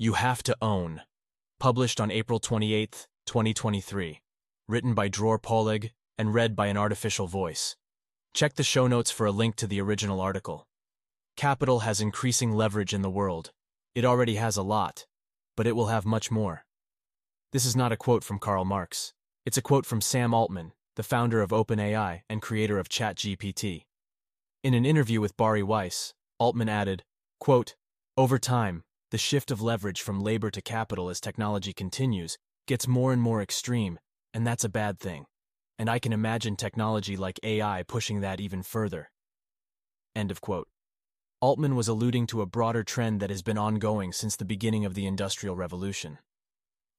You Have to Own, published on April 28, 2023, written by Dror Poleg and read by an artificial voice. Check the show notes for a link to the original article. Capital has increasing leverage in the world. It already has a lot, but it will have much more. This is not a quote from Karl Marx. It's a quote from Sam Altman, the founder of OpenAI and creator of ChatGPT. In an interview with Bari Weiss, Altman added, quote, Over time, the shift of leverage from labor to capital as technology continues gets more and more extreme, and that's a bad thing. And I can imagine technology like AI pushing that even further. End of quote. Altman was alluding to a broader trend that has been ongoing since the beginning of the Industrial Revolution.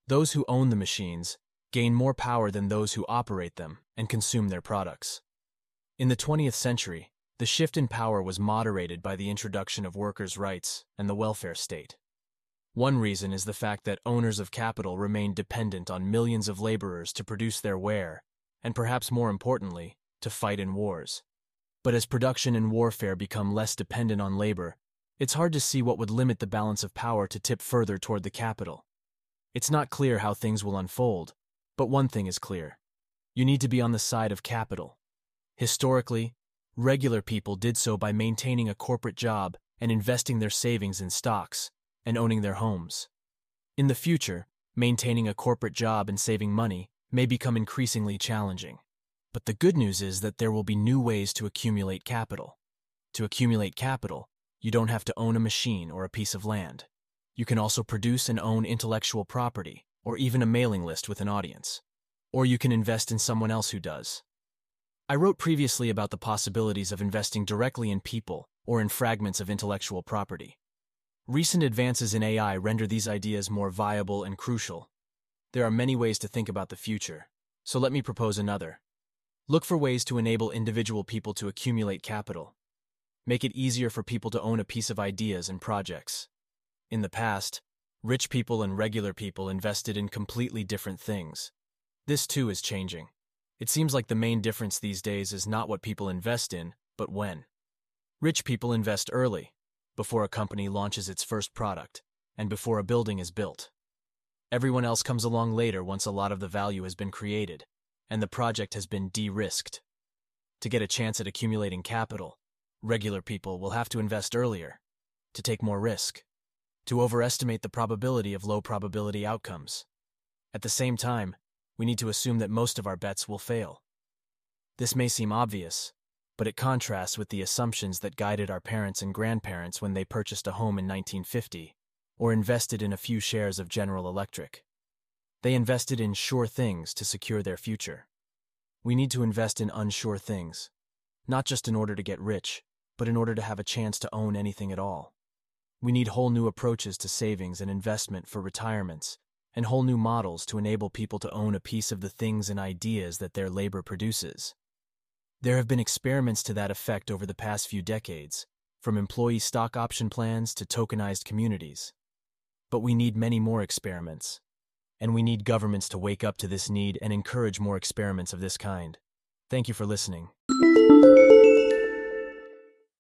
Those who own the machines gain more power than those who operate them and consume their products. In the 20th century, the shift in power was moderated by the introduction of workers' rights and the welfare state. One reason is the fact that owners of capital remained dependent on millions of laborers to produce their ware, and perhaps more importantly, to fight in wars. But as production and warfare become less dependent on labor, it's hard to see what would limit the balance of power to tip further toward the capital. It's not clear how things will unfold, but one thing is clear. You need to be on the side of capital. Historically, Regular people did so by maintaining a corporate job and investing their savings in stocks and owning their homes. In the future, maintaining a corporate job and saving money may become increasingly challenging. But the good news is that there will be new ways to accumulate capital. To accumulate capital, you don't have to own a machine or a piece of land. You can also produce and own intellectual property, or even a mailing list with an audience. Or you can invest in someone else who does. I wrote previously about the possibilities of investing directly in people or in fragments of intellectual property. Recent advances in AI render these ideas more viable and crucial. There are many ways to think about the future, so let me propose another. Look for ways to enable individual people to accumulate capital. Make it easier for people to own a piece of ideas and projects. In the past, rich people and regular people invested in completely different things. This too is changing. It seems like the main difference these days is not what people invest in, but when. Rich people invest early, before a company launches its first product, and before a building is built. Everyone else comes along later once a lot of the value has been created, and the project has been de-risked. To get a chance at accumulating capital, regular people will have to invest earlier, to take more risk, to overestimate the probability of low probability outcomes. At the same time, we need to assume that most of our bets will fail. This may seem obvious, but it contrasts with the assumptions that guided our parents and grandparents when they purchased a home in 1950 or invested in a few shares of General Electric. They invested in sure things to secure their future. We need to invest in unsure things, not just in order to get rich, but in order to have a chance to own anything at all. We need whole new approaches to savings and investment for retirements and whole new models to enable people to own a piece of the things and ideas that their labor produces. There have been experiments to that effect over the past few decades, from employee stock option plans to tokenized communities. But we need many more experiments. And we need governments to wake up to this need and encourage more experiments of this kind. Thank you for listening.